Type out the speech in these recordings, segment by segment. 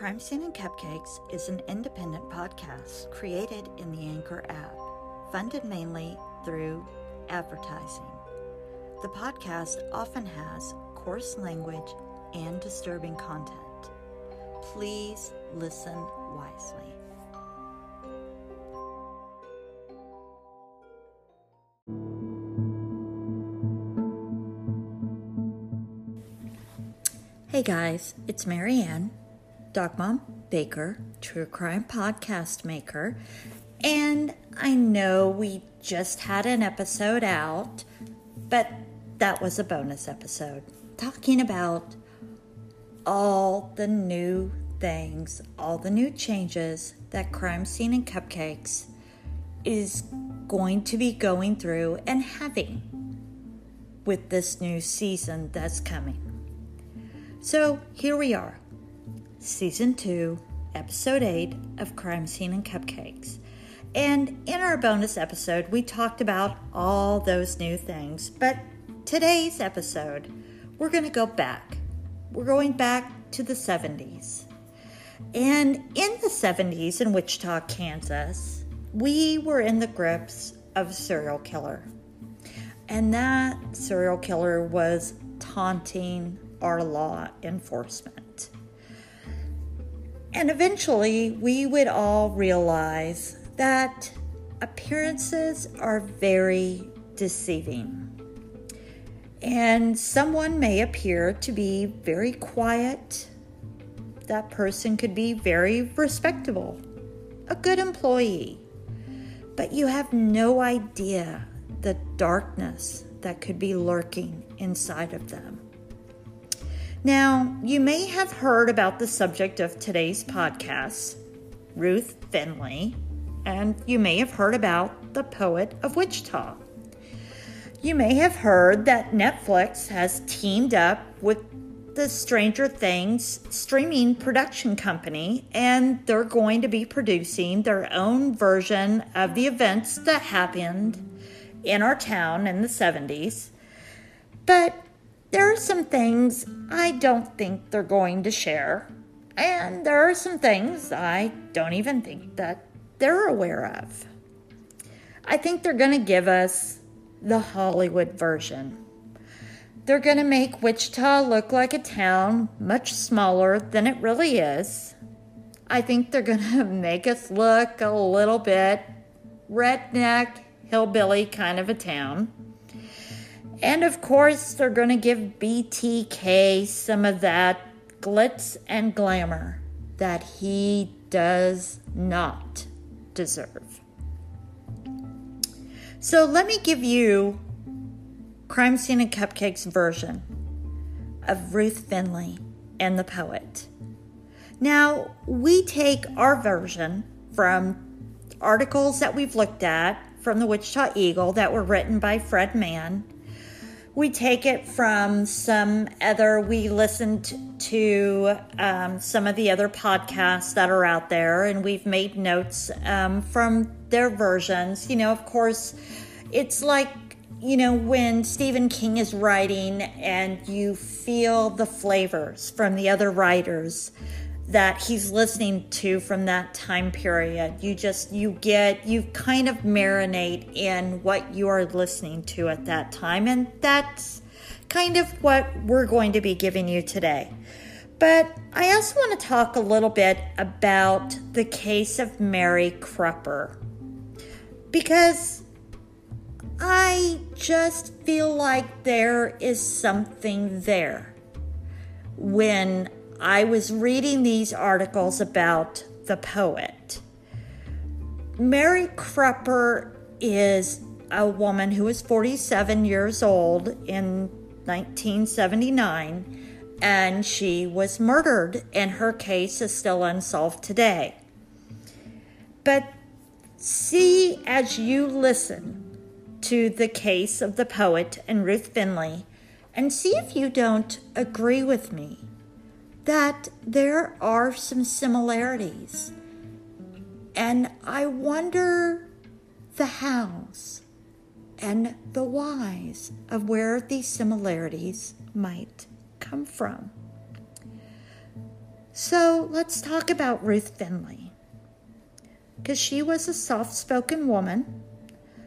Crime Scene and Cupcakes is an independent podcast created in the Anchor app, funded mainly through advertising. The podcast often has coarse language and disturbing content. Please listen wisely. Hey guys, it's Maryanne, Dog Mom Baker, True Crime Podcast Maker, and I know we just had an episode out, but that was a bonus episode. Talking about all the new things, all the new changes that Crime Scene and Cupcakes is going to be going through and having with this new season that's coming. So here we are, season two, episode eight of Crime Scene and Cupcakes. And in our bonus episode, we talked about all those new things. But today's episode, we're going to go back. We're going back to the 70s. And in the 70s in Wichita, Kansas, we were in the grips of a serial killer. And that serial killer was taunting our law enforcement. And eventually, we would all realize that appearances are very deceiving. And someone may appear to be very quiet. That person could be very respectable, a good employee. But you have no idea the darkness that could be lurking inside of them. Now, you may have heard about the subject of today's podcast, Ruth Finley, and you may have heard about the poet of Wichita. You may have heard that Netflix has teamed up with the Stranger Things streaming production company, and they're going to be producing their own version of the events that happened in our town in the 70s. But there are some things I don't think they're going to share, and there are some things I don't even think that they're aware of. I think they're going to give us the Hollywood version. They're going to make Wichita look like a town much smaller than it really is. I think they're going to make us look a little bit redneck, hillbilly kind of a town. And of course, they're going to give BTK some of that glitz and glamour that he does not deserve. So let me give you Crime Scene and Cupcakes version of Ruth Finley and the Poet. Now, we take our version from articles that we've looked at from the Wichita Eagle that were written by Fred Mann we take it from some other we listened to um, some of the other podcasts that are out there and we've made notes um, from their versions. You know of course it's like you know when stephen king is writing and you feel the flavors from the other writers that he's listening to from that time period. You just, you get, you kind of marinate in what you are listening to at that time. And that's kind of what we're going to be giving you today. But I also want to talk a little bit about the case of Mary Crupper because I just feel like there is something there when I was reading these articles about the poet. Mary Crupper is a woman who was 47 years old in 1979 and she was murdered, and her case is still unsolved today. But see as you listen to the case of the poet and Ruth Finley and see if you don't agree with me that there are some similarities. And I wonder the hows and the whys of where these similarities might come from. So let's talk about Ruth Finley. Because she was a soft spoken woman.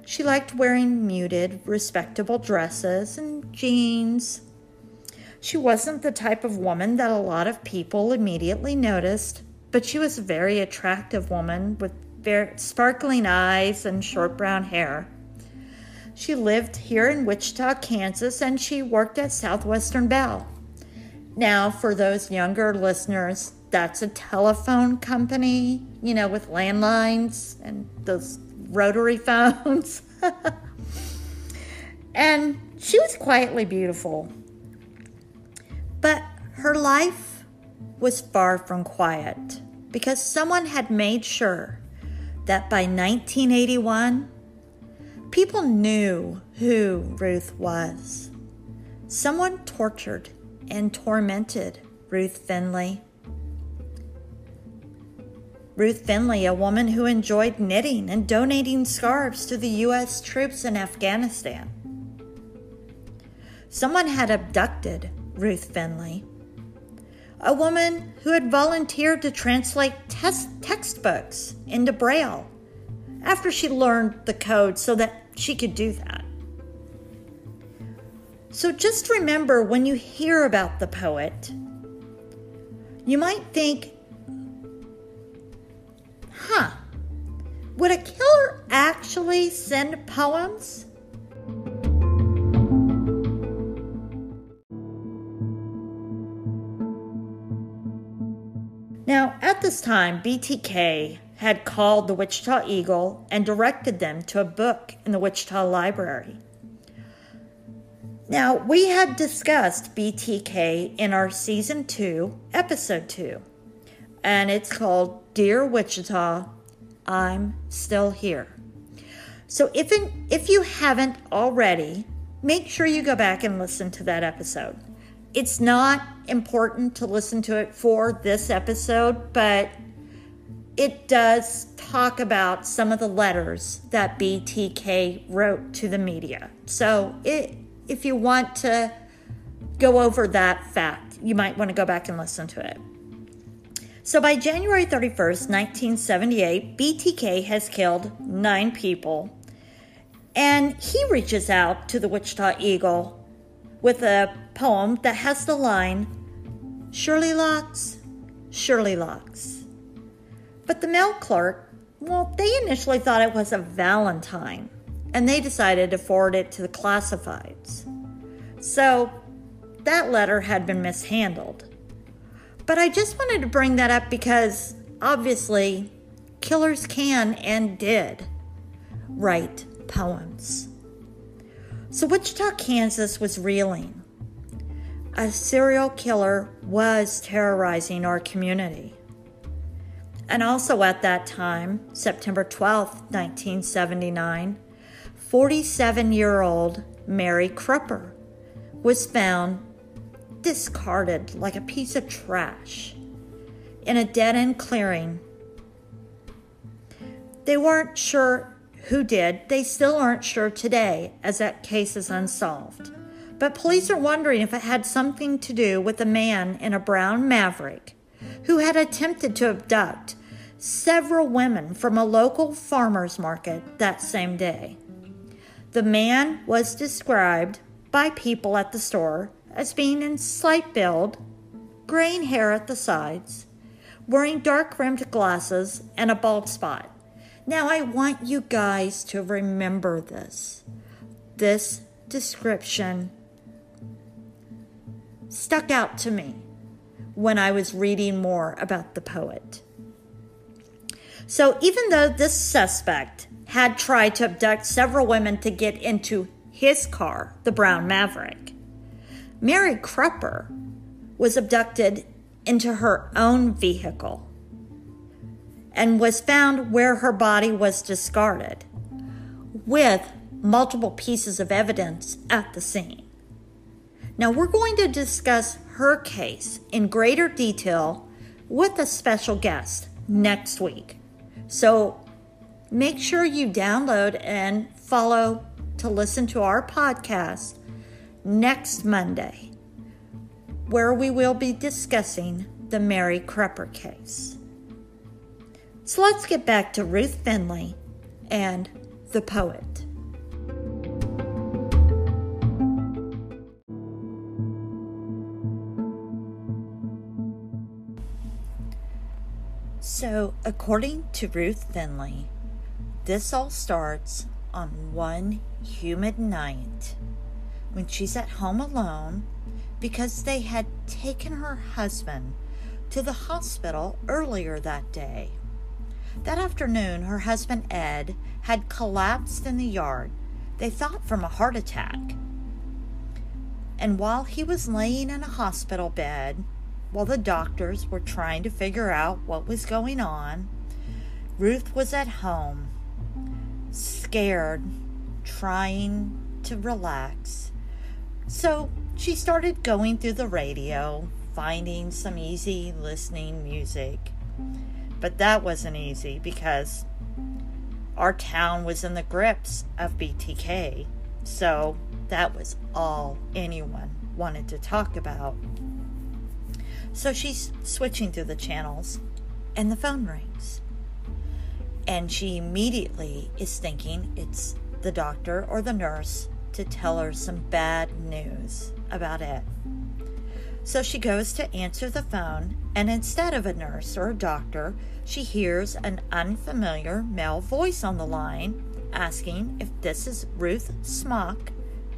She liked wearing muted, respectable dresses and jeans. She wasn't the type of woman that a lot of people immediately noticed, but she was a very attractive woman with very sparkling eyes and short brown hair. She lived here in Wichita, Kansas, and she worked at Southwestern Bell. Now, for those younger listeners, that's a telephone company, you know, with landlines and those rotary phones. and she was quietly beautiful. But her life was far from quiet because someone had made sure that by 1981, people knew who Ruth was. Someone tortured and tormented Ruth Finley. Ruth Finley, a woman who enjoyed knitting and donating scarves to the U.S. troops in Afghanistan. Someone had abducted Ruth Finley, a woman who had volunteered to translate textbooks into Braille after she learned the code so that she could do that. So just remember when you hear about the poet, you might think, huh, would a killer actually send poems? Now, at this time, BTK had called the Wichita Eagle and directed them to a book in the Wichita Library. Now, we had discussed BTK in our season 2, episode 2, and it's called Dear Wichita, I'm Still Here. So, if, in, if you haven't already, make sure you go back and listen to that episode. It's not important to listen to it for this episode, but it does talk about some of the letters that BTK wrote to the media. So, it, if you want to go over that fact, you might want to go back and listen to it. So, by January 31st, 1978, BTK has killed nine people, and he reaches out to the Wichita Eagle with a poem that has the line Shirley Locks, Shirley Locks. But the mail clerk, well, they initially thought it was a Valentine, and they decided to forward it to the classifieds. So that letter had been mishandled. But I just wanted to bring that up because obviously killers can and did write poems. So Wichita, Kansas was reeling. A serial killer was terrorizing our community. And also at that time, September 12, 1979, 47 year old Mary Krupper was found discarded like a piece of trash in a dead end clearing. They weren't sure who did. They still aren't sure today, as that case is unsolved. But police are wondering if it had something to do with a man in a brown Maverick who had attempted to abduct several women from a local farmer's market that same day. The man was described by people at the store as being in slight build, graying hair at the sides, wearing dark rimmed glasses, and a bald spot. Now, I want you guys to remember this. This description stuck out to me when I was reading more about the poet. So, even though this suspect had tried to abduct several women to get into his car, the Brown Maverick, Mary Krupper was abducted into her own vehicle and was found where her body was discarded with multiple pieces of evidence at the scene. Now, we're going to discuss her case in greater detail with a special guest next week. So make sure you download and follow to listen to our podcast next Monday, where we will be discussing the Mary Crupper case. So let's get back to Ruth Finley and the poet. So, according to Ruth Finley, this all starts on one humid night when she's at home alone because they had taken her husband to the hospital earlier that day. That afternoon, her husband Ed had collapsed in the yard, they thought from a heart attack. And while he was laying in a hospital bed, while the doctors were trying to figure out what was going on, Ruth was at home, scared, trying to relax. So she started going through the radio, finding some easy listening music. But that wasn't easy because our town was in the grips of BTK. So that was all anyone wanted to talk about. So she's switching through the channels, and the phone rings. And she immediately is thinking it's the doctor or the nurse to tell her some bad news about Ed. So she goes to answer the phone, and instead of a nurse or a doctor, she hears an unfamiliar male voice on the line asking if this is Ruth Smock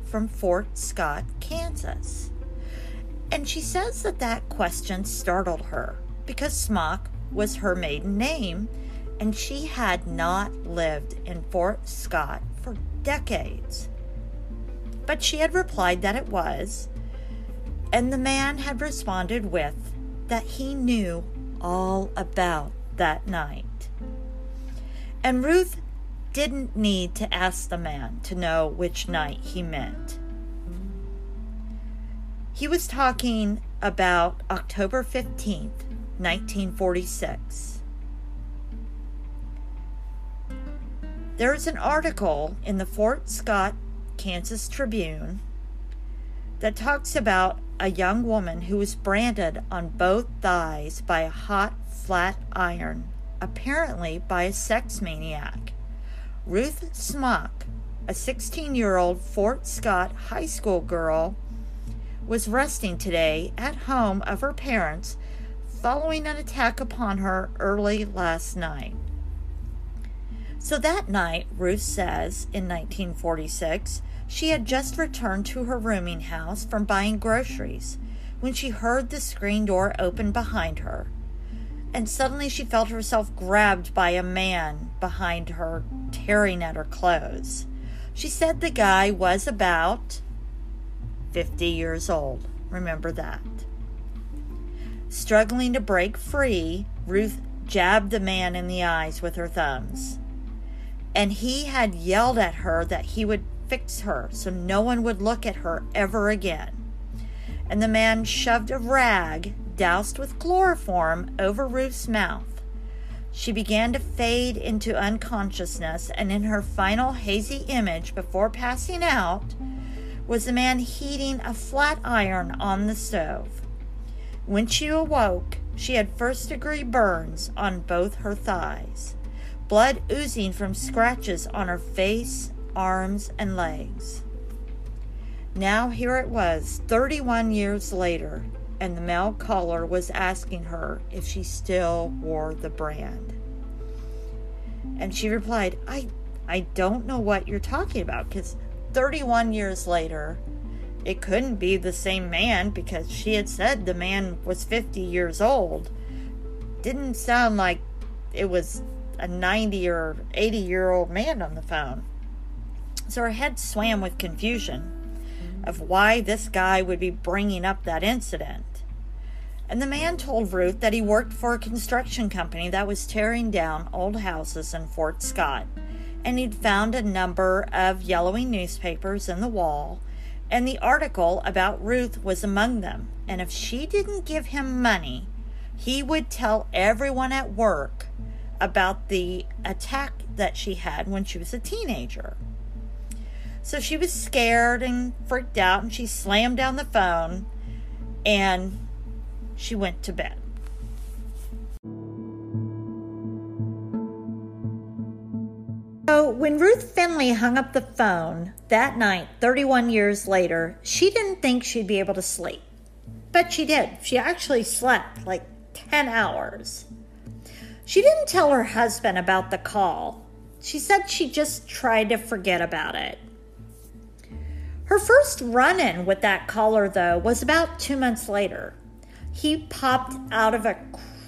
from Fort Scott, Kansas. And she says that that question startled her because Smock was her maiden name and she had not lived in Fort Scott for decades. But she had replied that it was, and the man had responded with that he knew all about that night. And Ruth didn't need to ask the man to know which night he meant. He was talking about October 15th, 1946. There is an article in the Fort Scott, Kansas Tribune that talks about a young woman who was branded on both thighs by a hot flat iron, apparently by a sex maniac. Ruth Smock, a 16 year old Fort Scott high school girl, was resting today at home of her parents following an attack upon her early last night. So that night, Ruth says, in 1946, she had just returned to her rooming house from buying groceries when she heard the screen door open behind her. And suddenly she felt herself grabbed by a man behind her, tearing at her clothes. She said the guy was about 50 years old. Remember that. Struggling to break free, Ruth jabbed the man in the eyes with her thumbs. And he had yelled at her that he would fix her so no one would look at her ever again. And the man shoved a rag doused with chloroform over Ruth's mouth. She began to fade into unconsciousness, and in her final hazy image before passing out, was the man heating a flat iron on the stove. When she awoke, she had first degree burns on both her thighs, blood oozing from scratches on her face, arms, and legs. Now here it was, 31 years later, and the male caller was asking her if she still wore the brand. And she replied, I, I don't know what you're talking about because 31 years later, it couldn't be the same man because she had said the man was 50 years old. Didn't sound like it was a 90 or 80 year old man on the phone. So her head swam with confusion of why this guy would be bringing up that incident. And the man told Ruth that he worked for a construction company that was tearing down old houses in Fort Scott and he'd found a number of yellowing newspapers in the wall, and the article about Ruth was among them. And if she didn't give him money, he would tell everyone at work about the attack that she had when she was a teenager. So she was scared and freaked out, and she slammed down the phone and she went to bed. So, when Ruth Finley hung up the phone that night, 31 years later, she didn't think she'd be able to sleep. But she did. She actually slept like 10 hours. She didn't tell her husband about the call. She said she just tried to forget about it. Her first run in with that caller, though, was about two months later. He popped out of a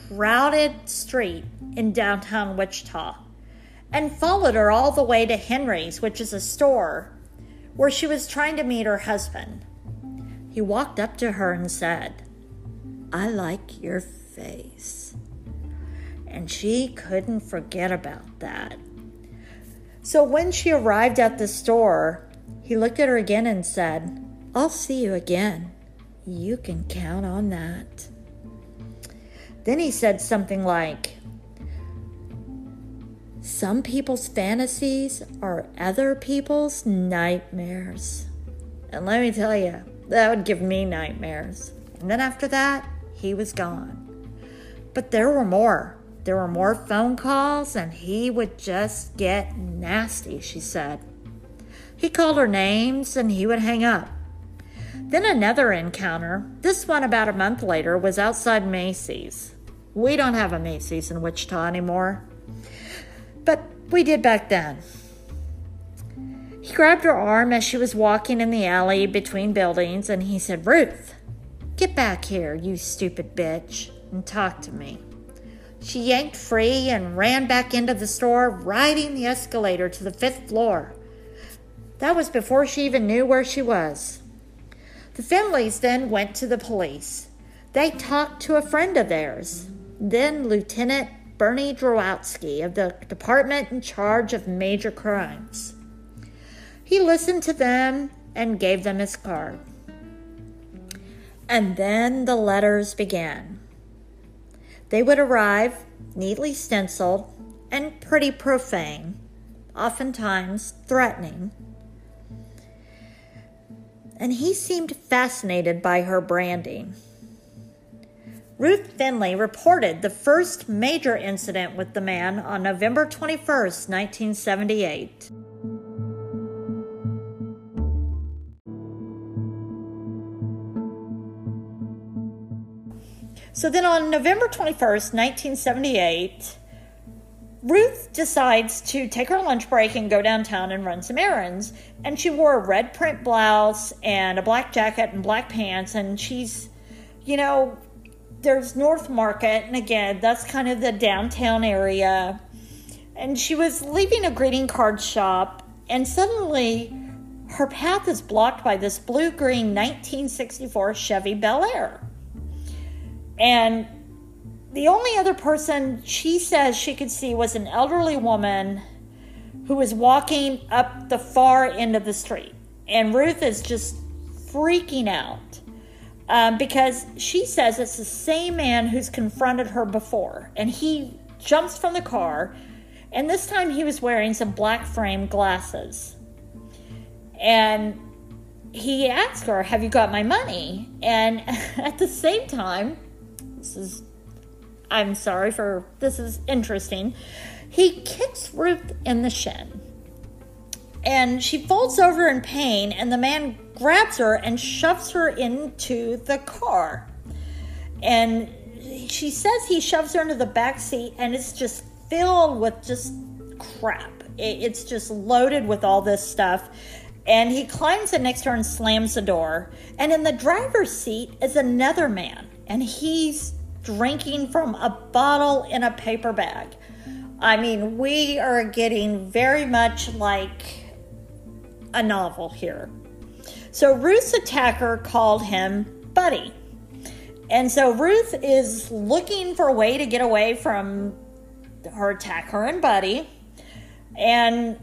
crowded street in downtown Wichita and followed her all the way to Henry's, which is a store where she was trying to meet her husband. He walked up to her and said, I like your face. And she couldn't forget about that. So when she arrived at the store, he looked at her again and said, I'll see you again. You can count on that. Then he said something like, Some people's fantasies are other people's nightmares. And let me tell you, that would give me nightmares. And then after that, he was gone. But there were more. There were more phone calls, and he would just get nasty, she said. He called her names, and he would hang up. Then another encounter, this one about a month later, was outside Macy's. We don't have a Macy's in Wichita anymore. But we did back then. He grabbed her arm as she was walking in the alley between buildings and he said, Ruth, get back here, you stupid bitch, and talk to me. She yanked free and ran back into the store, riding the escalator to the fifth floor. That was before she even knew where she was. The Finleys then went to the police. They talked to a friend of theirs, then Lieutenant Bernie Drowatzky of the department in charge of major crimes. He listened to them and gave them his card. And then the letters began. They would arrive, neatly stenciled and pretty profane, oftentimes threatening. And he seemed fascinated by her branding. Ruth Finley reported the first major incident with the man on November 21, 1978. So then on November 21st, 1978, Ruth decides to take her lunch break and go downtown and run some errands. And she wore a red print blouse and a black jacket and black pants. And she's, you know, there's North Market, and again, that's kind of the downtown area. And she was leaving a greeting card shop, and suddenly her path is blocked by this blue green 1964 Chevy Bel Air. And the only other person she says she could see was an elderly woman who was walking up the far end of the street. And Ruth is just freaking out um, because she says it's the same man who's confronted her before. And he jumps from the car, and this time he was wearing some black frame glasses. And he asks her, Have you got my money? And at the same time, this is, I'm sorry for this is interesting. He kicks Ruth in the shin. And she falls over in pain, and the man grabs her and shoves her into the car. And she says he shoves her into the back seat, and it's just filled with just crap. It's just loaded with all this stuff. And he climbs in next to her and slams the door. And in the driver's seat is another man, and he's drinking from a bottle in a paper bag. I mean, we are getting very much like a novel here. So Ruth's attacker called him Buddy. And so Ruth is looking for a way to get away from her attacker and Buddy. And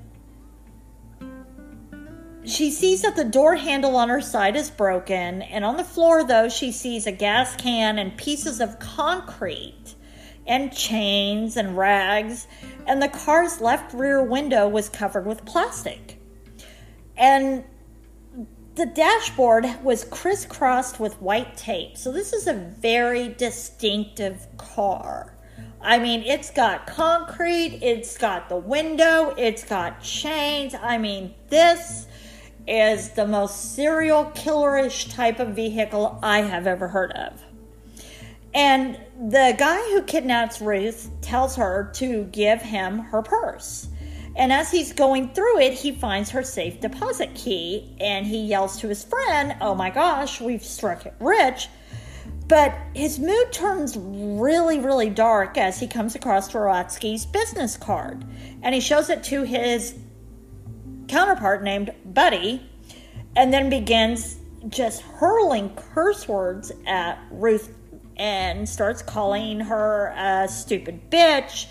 she sees that the door handle on her side is broken. And on the floor, though, she sees a gas can and pieces of concrete and chains and rags. And the car's left rear window was covered with plastic. And the dashboard was crisscrossed with white tape. So this is a very distinctive car. I mean, it's got concrete, it's got the window, it's got chains. I mean, this is the most serial killerish type of vehicle I have ever heard of. And the guy who kidnaps Ruth tells her to give him her purse. And as he's going through it, he finds her safe deposit key and he yells to his friend, Oh my gosh, we've struck it rich. But his mood turns really, really dark as he comes across Drowatzky's business card. And he shows it to his counterpart named Buddy and then begins just hurling curse words at Ruth and starts calling her a stupid bitch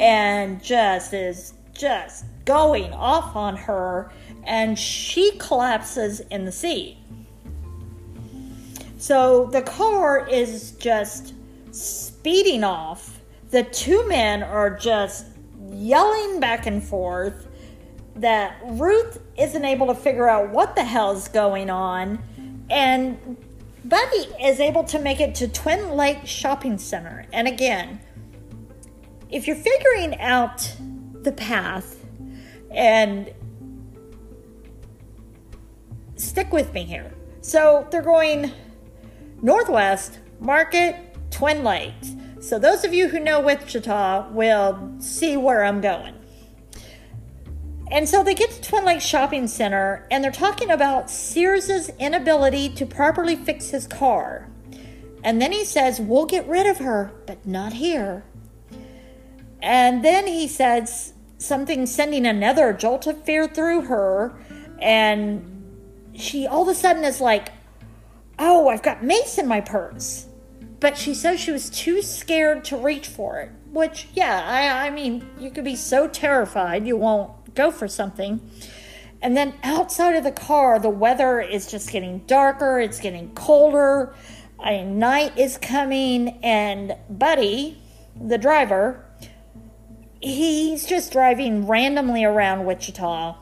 and just is just going off on her and she collapses in the seat. So the car is just speeding off. The two men are just yelling back and forth that Ruth isn't able to figure out what the hell's going on. And Buddy is able to make it to Twin Lake Shopping Center. And again, if you're figuring out the path and stick with me here. So they're going northwest, Market, Twin Lakes. So those of you who know Wichita will see where I'm going. And so they get to Twin Lakes Shopping Center and they're talking about Sears's inability to properly fix his car. And then he says, We'll get rid of her, but not here. And then he says something sending another jolt of fear through her. And she all of a sudden is like, Oh, I've got mace in my purse. But she says she was too scared to reach for it. Which, yeah, I, I mean, you could be so terrified you won't go for something. And then outside of the car, the weather is just getting darker, it's getting colder. A night is coming, and Buddy, the driver, he's just driving randomly around Wichita.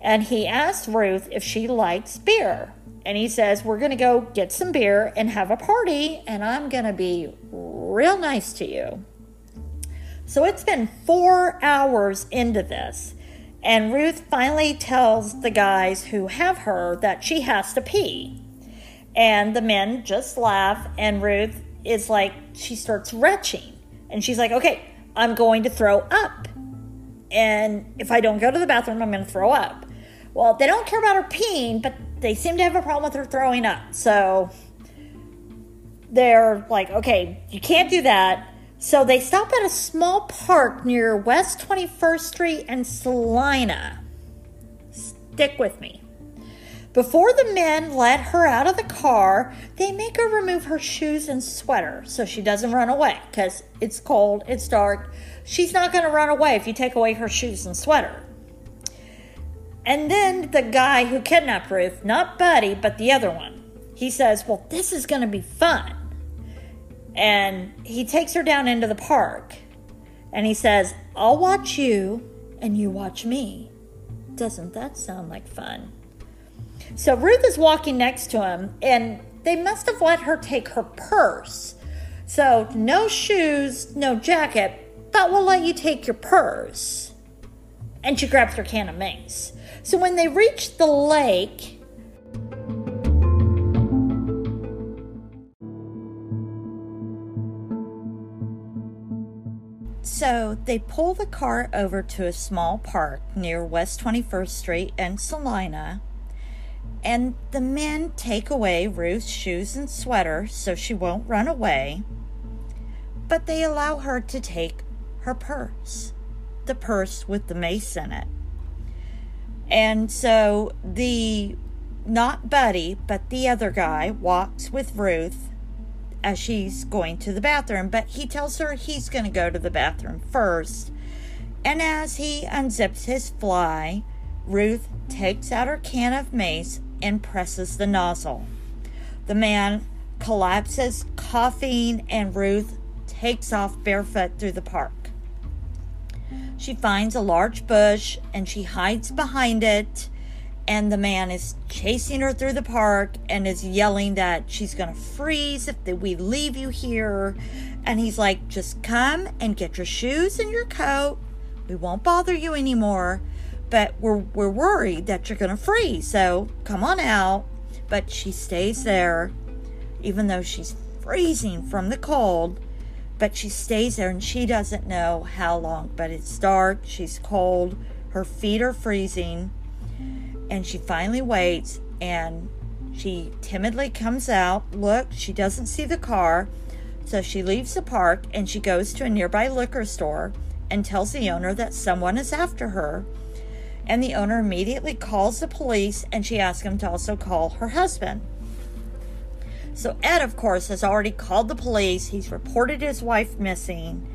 And he asks Ruth if she likes beer and he says, We're going to go get some beer and have a party, and I'm going to be real nice to you. So it's been four hours into this, and Ruth finally tells the guys who have her that she has to pee. And the men just laugh, and Ruth is like, she starts retching. And she's like, Okay, I'm going to throw up. And if I don't go to the bathroom, I'm going to throw up. Well, they don't care about her peeing, but they seem to have a problem with her throwing up. So they're like, okay, you can't do that. So they stop at a small park near West 21st Street and Salina. Stick with me. Before the men let her out of the car, they make her remove her shoes and sweater so she doesn't run away because it's cold, it's dark. She's not going to run away if you take away her shoes and sweater. And then the guy who kidnapped Ruth, not Buddy, but the other one, he says, Well, this is going to be fun. And he takes her down into the park and he says, I'll watch you and you watch me. Doesn't that sound like fun? So Ruth is walking next to him and they must have let her take her purse. So, no shoes, no jacket, but we'll let you take your purse. And she grabs her can of mace. So when they reach the lake, So they pull the car over to a small park near West 21st Street and Salina, and the men take away Ruth's shoes and sweater so she won't run away, but they allow her to take her purse, the purse with the mace in it. And so the not Buddy, but the other guy walks with Ruth as she's going to the bathroom, but he tells her he's going to go to the bathroom first. And as he unzips his fly, Ruth takes out her can of mace and presses the nozzle. The man collapses, coughing, and Ruth takes off barefoot through the park. She finds a large bush and she hides behind it. And the man is chasing her through the park and is yelling that she's to freeze if we leave you here. And he's like, just come and get your shoes and your coat. We won't bother you anymore, but we're, we're worried that you're to freeze. So come on out. But she stays there, even though she's freezing from the cold. But she stays there and she doesn't know how long. But it's dark, she's cold, her feet are freezing and she finally waits and she timidly comes out. Look, she doesn't see the car. So she leaves the park and she goes to a nearby liquor store and tells the owner that someone is after her. And the owner immediately calls the police and she asks him to also call her husband. So Ed, of course, has already called the police. He's reported his wife missing.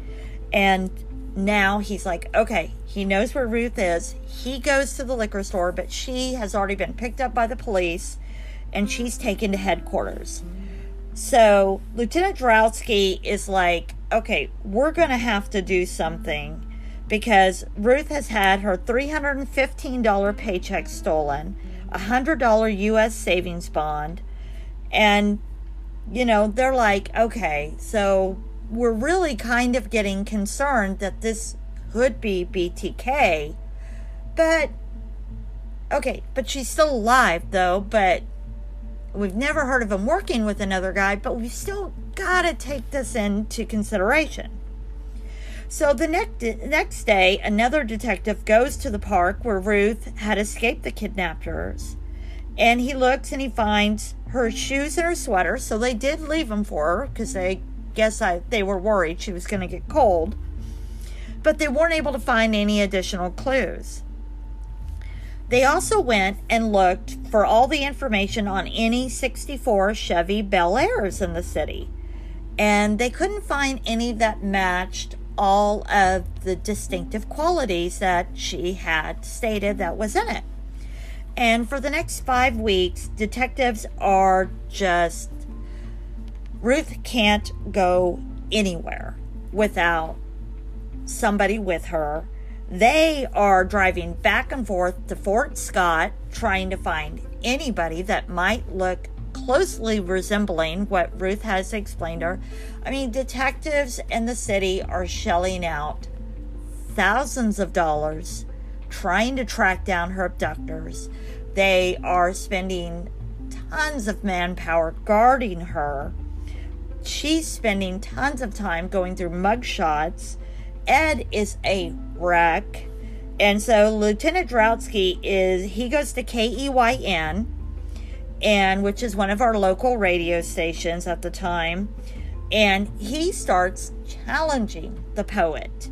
And now he's like, okay, he knows where Ruth is. He goes to the liquor store, but she has already been picked up by the police and she's taken to headquarters. So Lieutenant Drowsky is like, okay, we're going to have to do something because Ruth has had her $315 paycheck stolen, a $100 U.S. savings bond, and, you know, they're like, okay, so we're really kind of getting concerned that this could be BTK. But, okay, but she's still alive though, but we've never heard of him working with another guy, but we've still got to take this into consideration. So the next next day, another detective goes to the park where Ruth had escaped the kidnappers, and he looks and he finds her shoes and her sweater. So they did leave them for her because they guess I, they were worried she was going to get cold. But they weren't able to find any additional clues. They also went and looked for all the information on any 64 Chevy Bel Airs in the city. And they couldn't find any that matched all of the distinctive qualities that she had stated that was in it. And for the next five weeks, detectives are just Ruth can't go anywhere without somebody with her. They are driving back and forth to Fort Scott trying to find anybody that might look closely resembling what Ruth has explained her. I mean, detectives in the city are shelling out thousands of dollars trying to track down her abductors. They are spending tons of manpower guarding her she's spending tons of time going through mugshots. Ed is a wreck. And so Lieutenant Drowsky is he goes to KEYN and which is one of our local radio stations at the time and he starts challenging the poet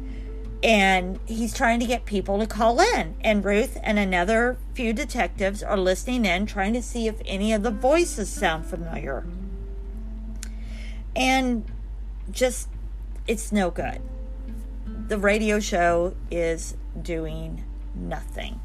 and he's trying to get people to call in and Ruth and another few detectives are listening in trying to see if any of the voices sound familiar and just it's no good. The radio show is doing nothing.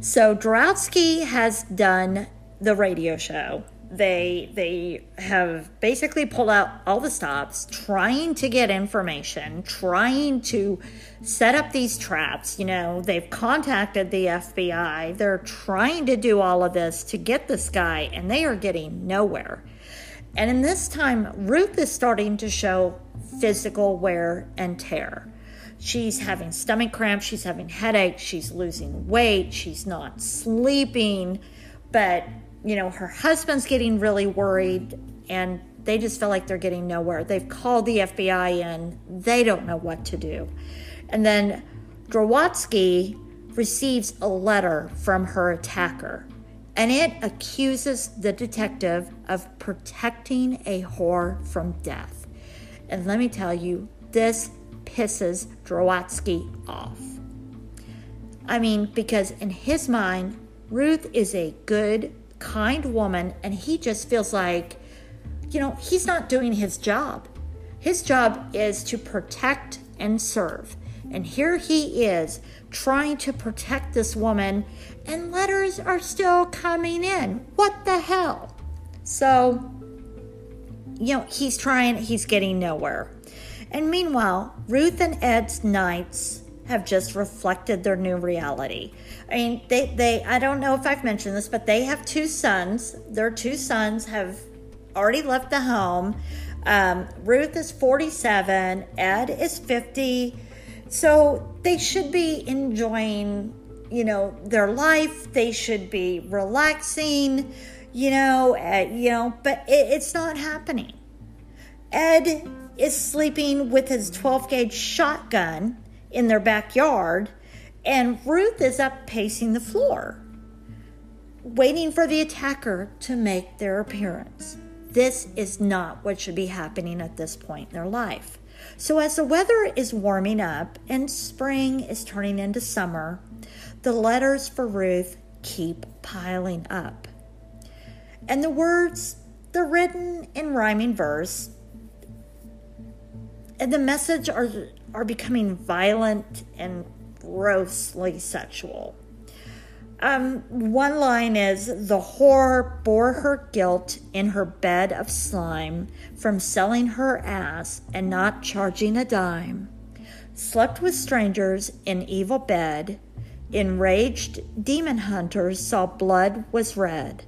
So Drowsky has done the radio show they they have basically pulled out all the stops trying to get information trying to set up these traps you know? They've contacted the FBI they're trying to do all of this to get this guy and they are getting nowhere. And in this time Ruth is starting to show physical wear and tear. She's having stomach cramps she's having headaches she's losing weight she's not sleeping but you know, her husband's getting really worried and they just feel like they're getting nowhere. They've called the FBI in, they don't know what to do. And then Drowatzky receives a letter from her attacker, and it accuses the detective of protecting a whore from death. And let me tell you, this pisses Drowatzky off. I mean, because in his mind, Ruth is a good kind woman, and he just feels like, you know, he's not doing his job. His job is to protect and serve. And here he is trying to protect this woman, and letters are still coming in. What the hell? So you know, he's trying, he's getting nowhere. And meanwhile, Ruth and Ed's nights have just reflected their new reality. I mean, they, they, I don't know if I've mentioned this, but they have two sons. Their two sons have already left the home. Um, Ruth is 47, Ed is 50. So they should be enjoying, you know, their life. They should be relaxing, you know, uh, you know, but it, it's not happening. Ed is sleeping with his 12 gauge shotgun in their backyard, and Ruth is up pacing the floor, waiting for the attacker to make their appearance. This is not what should be happening at this point in their life. So, as the weather is warming up and spring is turning into summer, the letters for Ruth keep piling up. And the words, they're written in rhyming verse, and the message are, are becoming violent and grossly sexual. Um, one line is The whore bore her guilt in her bed of slime from selling her ass and not charging a dime, slept with strangers in evil bed. Enraged demon hunters saw blood was red.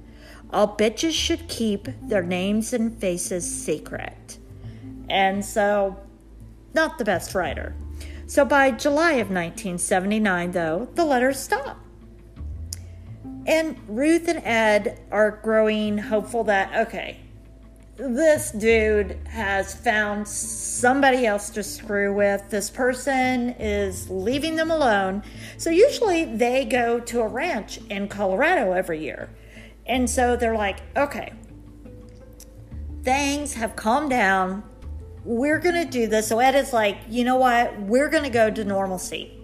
All bitches should keep their names and faces secret. And so, not the best writer. So by July of 1979, though, the letters stop. And Ruth and Ed are growing hopeful that, okay, this dude has found somebody else to screw with. This person is leaving them alone. So usually they go to a ranch in Colorado every year. And so they're like, okay, things have calmed down we're going to do this. So Ed is like, you know what? We're going to go to normalcy.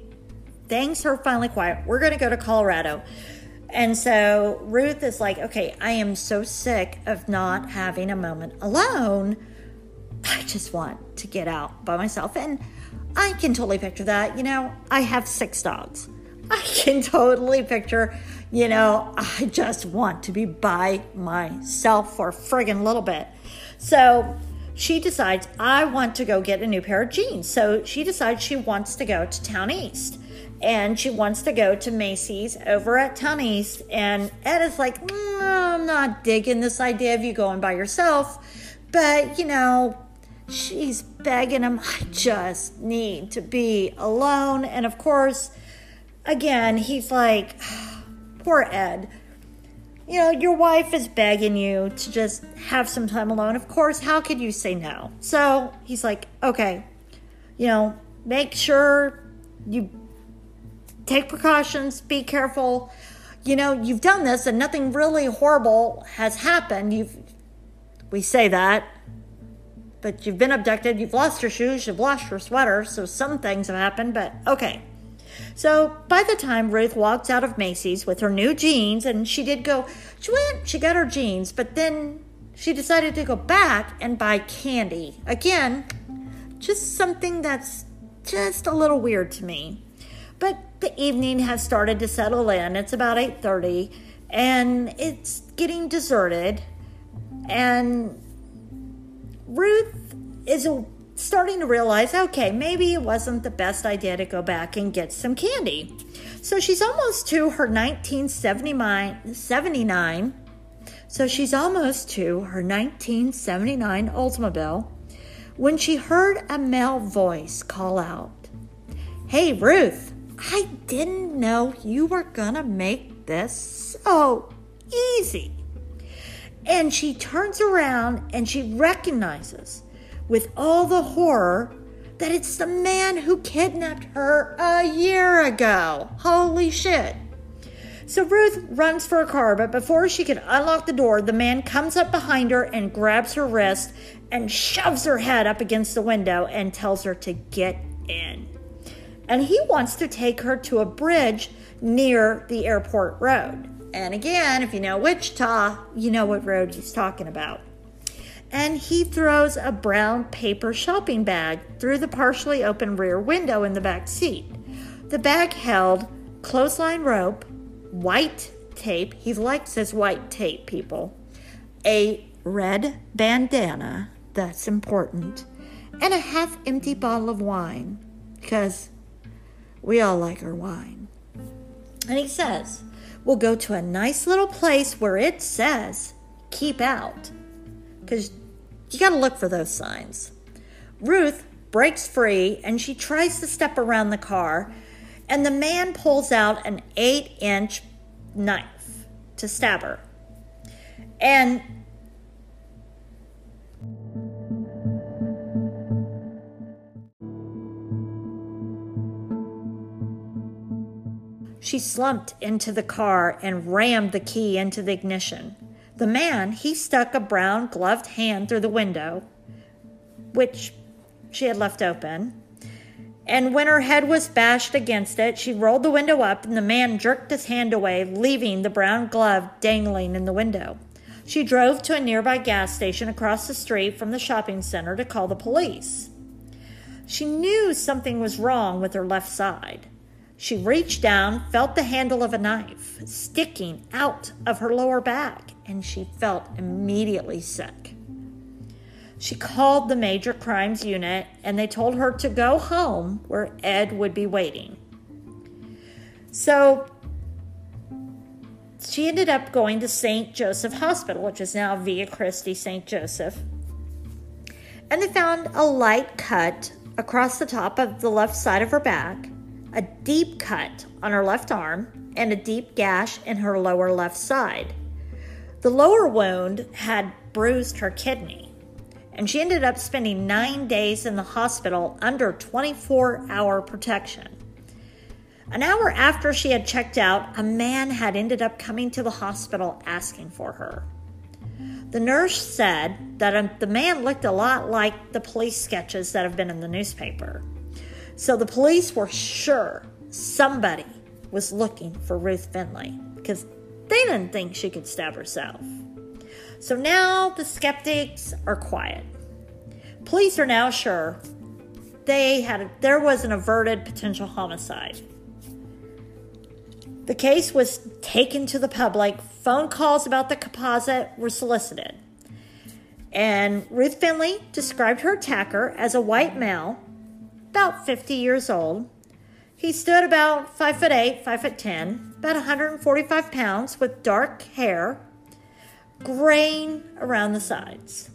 Things are finally quiet. We're going to go to Colorado. And so Ruth is like, okay, I am so sick of not having a moment alone. I just want to get out by myself. And I can totally picture that. You know, I have six dogs. I can totally picture, you know, I just want to be by myself for a friggin' little bit. So she decides, I want to go get a new pair of jeans. So she decides she wants to go to Town East and she wants to go to Macy's over at Town East. And Ed is like, mm, I'm not digging this idea of you going by yourself. But, you know, she's begging him, I just need to be alone. And of course, again, he's like, poor Ed you know, your wife is begging you to just have some time alone. Of course, how could you say no? So he's like, okay, you know, make sure you take precautions, be careful. You know, you've done this and nothing really horrible has happened. You've, we say that, but you've been abducted, you've lost your shoes, you've lost your sweater, so some things have happened, but okay. So by the time Ruth walks out of Macy's with her new jeans, and she did go, she went, she got her jeans, but then she decided to go back and buy candy. Again, just something that's just a little weird to me. But the evening has started to settle in. It's about 8:30 and it's getting deserted. And Ruth is a starting to realize okay, maybe it wasn't the best idea to go back and get some candy. So she's almost to her 1979. So she's almost to her 1979 Oldsmobile when she heard a male voice call out, Hey, Ruth, I didn't know you were gonna make this so easy. And she turns around and she recognizes with all the horror that it's the man who kidnapped her a year ago. Holy shit. So Ruth runs for a car, but before she can unlock the door, the man comes up behind her and grabs her wrist and shoves her head up against the window and tells her to get in. And he wants to take her to a bridge near the airport road. And again, if you know Wichita, you know what road he's talking about and he throws a brown paper shopping bag through the partially open rear window in the back seat. The bag held clothesline rope, white tape, he likes his white tape, people, a red bandana, That's important. And a half empty bottle of wine, because we all like our wine. And he says, We'll go to a nice little place where it says, Keep out. Because you got to look for those signs. Ruth breaks free and she tries to step around the car, and the man pulls out an eight inch knife to stab her. And She slumped into the car and rammed the key into the ignition. The man, he stuck a brown gloved hand through the window, which she had left open. And when her head was bashed against it, she rolled the window up and the man jerked his hand away, leaving the brown glove dangling in the window. She drove to a nearby gas station across the street from the shopping center to call the police. She knew something was wrong with her left side. She reached down, felt the handle of a knife sticking out of her lower back, and she felt immediately sick. She called the major crimes unit and they told her to go home where Ed would be waiting. So she ended up going to St. Joseph Hospital, which is now Via Christi St. Joseph. And they found a light cut across the top of the left side of her back a deep cut on her left arm, and a deep gash in her lower left side. The lower wound had bruised her kidney, and she ended up spending nine days in the hospital under 24 hour protection. An hour after she had checked out, a man had ended up coming to the hospital asking for her. The nurse said that um, the man looked a lot like the police sketches that have been in the newspaper. So the police were sure somebody was looking for Ruth Finley because they didn't think she could stab herself. So now the skeptics are quiet. Police are now sure they had a, there was an averted potential homicide. The case was taken to the public. Phone calls about the composite were solicited. And Ruth Finley described her attacker as a white male about 50 years old. He stood about 5 foot 8, 5 foot 10, about 145 pounds with dark hair, graying around the sides.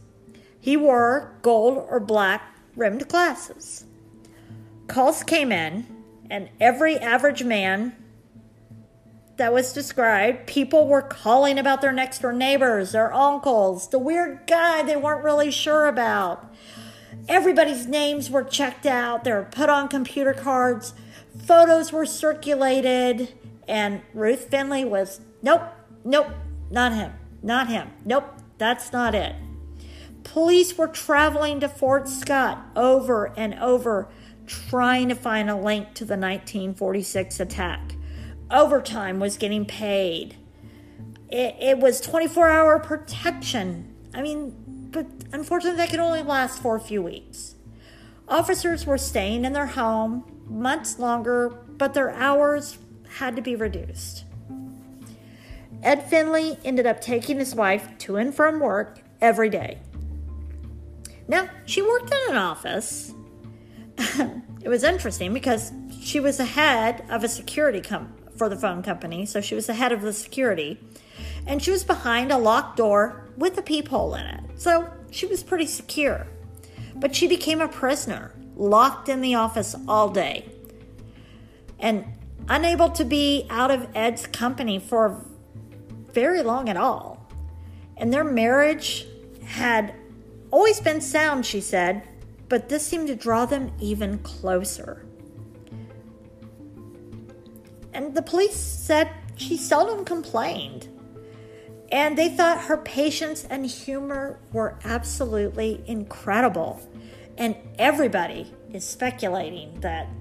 He wore gold or black rimmed glasses. Calls came in, and every average man that was described, people were calling about their next door neighbors, their uncles, the weird guy they weren't really sure about. Everybody's names were checked out, they were put on computer cards, photos were circulated, and Ruth Finley was, nope, nope, not him, not him, nope, that's not it. Police were traveling to Fort Scott over and over trying to find a link to the 1946 attack. Overtime was getting paid. It, it was 24 hour protection. I mean, but unfortunately, that could only last for a few weeks. Officers were staying in their home months longer, but their hours had to be reduced. Ed Finley ended up taking his wife to and from work every day. Now, she worked in an office. it was interesting because she was the head of a security com- for the phone company, so she was the head of the security, and she was behind a locked door with a peephole in it. So she was pretty secure. But she became a prisoner, locked in the office all day, and unable to be out of Ed's company for very long at all. And their marriage had always been sound, she said, but this seemed to draw them even closer. And the police said she seldom complained. And they thought her patience and humor were absolutely incredible. And everybody is speculating that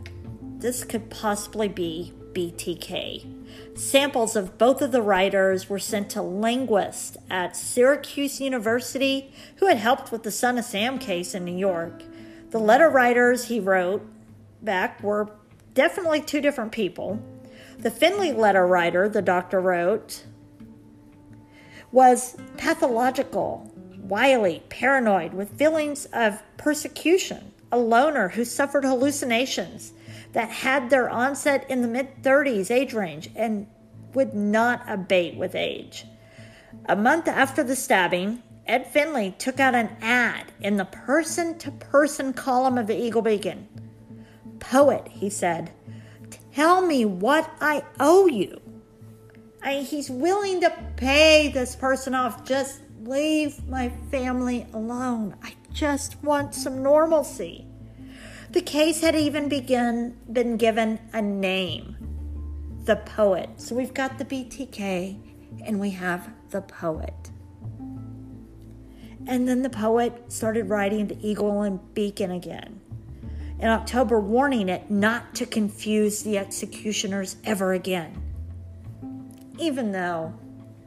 this could possibly be BTK. Samples of both of the writers were sent to linguists at Syracuse University who had helped with the Son of Sam case in New York. The letter writers he wrote back were definitely two different people. The Finley letter writer, the doctor wrote, was pathological, wily, paranoid, with feelings of persecution, a loner who suffered hallucinations that had their onset in the mid 30s age range and would not abate with age. A month after the stabbing, Ed Finley took out an ad in the person to person column of the Eagle Beacon. Poet, he said, tell me what I owe you. I, he's willing to pay this person off. Just leave my family alone. I just want some normalcy. The case had even begun, been given a name the poet. So we've got the BTK and we have the poet. And then the poet started writing the Eagle and Beacon again. In October, warning it not to confuse the executioners ever again. Even though,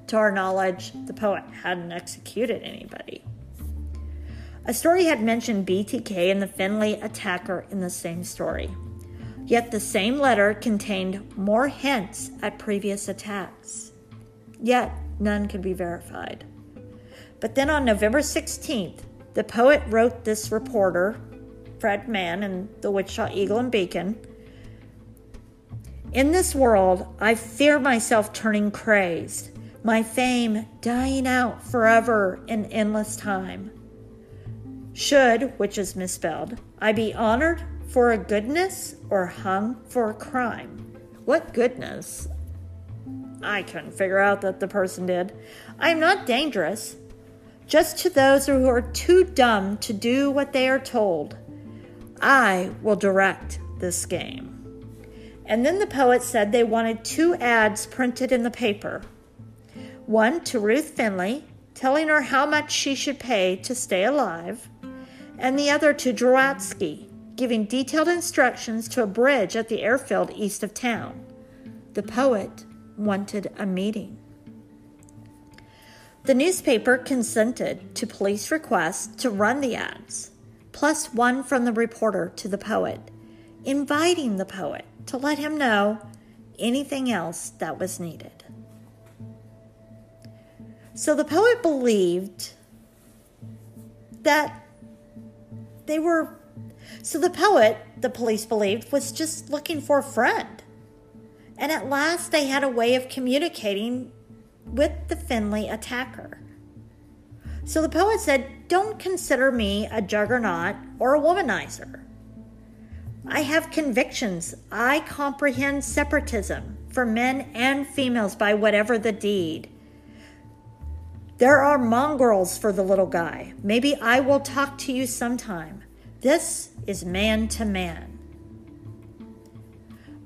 to our knowledge, the poet hadn't executed anybody. A story had mentioned BTK and the Finley attacker in the same story. Yet the same letter contained more hints at previous attacks. Yet none could be verified. But then on November 16th, the poet wrote this reporter, Fred Mann, in the Wichita Eagle and Beacon In this world, I fear myself turning crazed, my fame dying out forever in endless time. Should, which is misspelled, I be honored for a goodness or hung for a crime? What goodness? I couldn't figure out that the person did. I am not dangerous just to those who are too dumb to do what they are told. I will direct this game. And then the poet said they wanted two ads printed in the paper one to Ruth Finley, telling her how much she should pay to stay alive, and the other to Drowatzky, giving detailed instructions to a bridge at the airfield east of town. The poet wanted a meeting. The newspaper consented to police requests to run the ads, plus one from the reporter to the poet, inviting the poet to let him know anything else that was needed. So the poet believed that they were. So the poet, the police believed, was just looking for a friend. And at last they had a way of communicating with the Finley attacker. So the poet said, Don't consider me a juggernaut or a womanizer. I have convictions. I comprehend separatism for men and females by whatever the deed. There are mongrels for the little guy. Maybe I will talk to you sometime. This is man to man.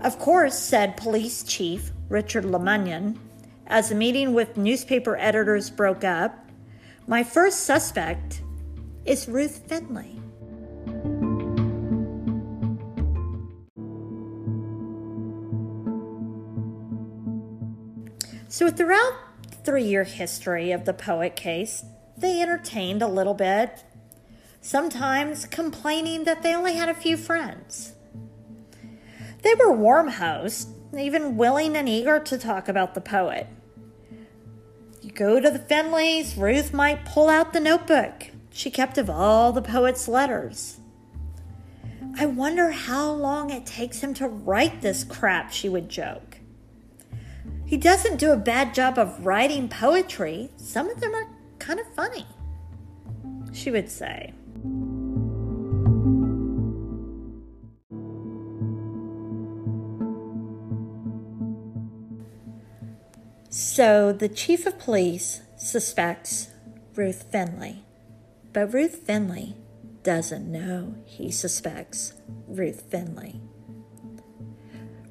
Of course, said Police Chief Richard LaMunyon, as the meeting with newspaper editors broke up, my first suspect is Ruth Finley. So, throughout three year history of the poet case, they entertained a little bit, sometimes complaining that they only had a few friends. They were warm hosts even willing and eager to talk about the poet. You go to the Finleys, Ruth might pull out the notebook she kept of all the poet's letters. I wonder how long it takes him to write this crap, she would joke. He doesn't do a bad job of writing poetry. Some of them are kind of funny, she would say. So the chief of police suspects Ruth Finley, but Ruth Finley doesn't know he suspects Ruth Finley.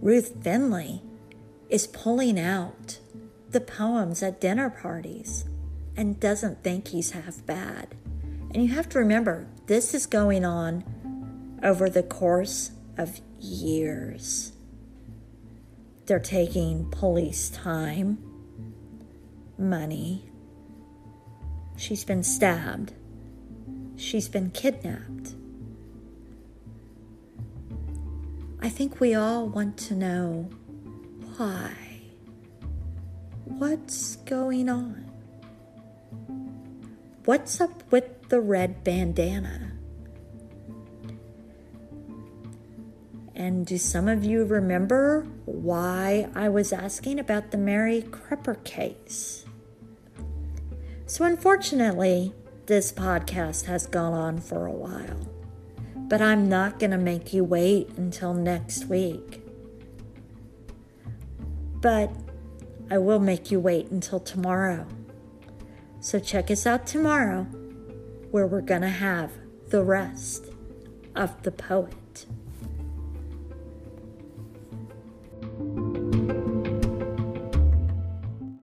Ruth Finley is pulling out the poems at dinner parties and doesn't think he's half bad. And you have to remember, this is going on over the course of years. They're taking police time money. She's been stabbed. She's been kidnapped. I think we all want to know why. What's going on? what's up with the red bandana? And do some of you remember why I was asking about the Mary Crepper case? So, unfortunately, this podcast has gone on for a while, but I'm not going to make you wait until next week. But I will make you wait until tomorrow. So, check us out tomorrow, where we're going to have the rest of the poet.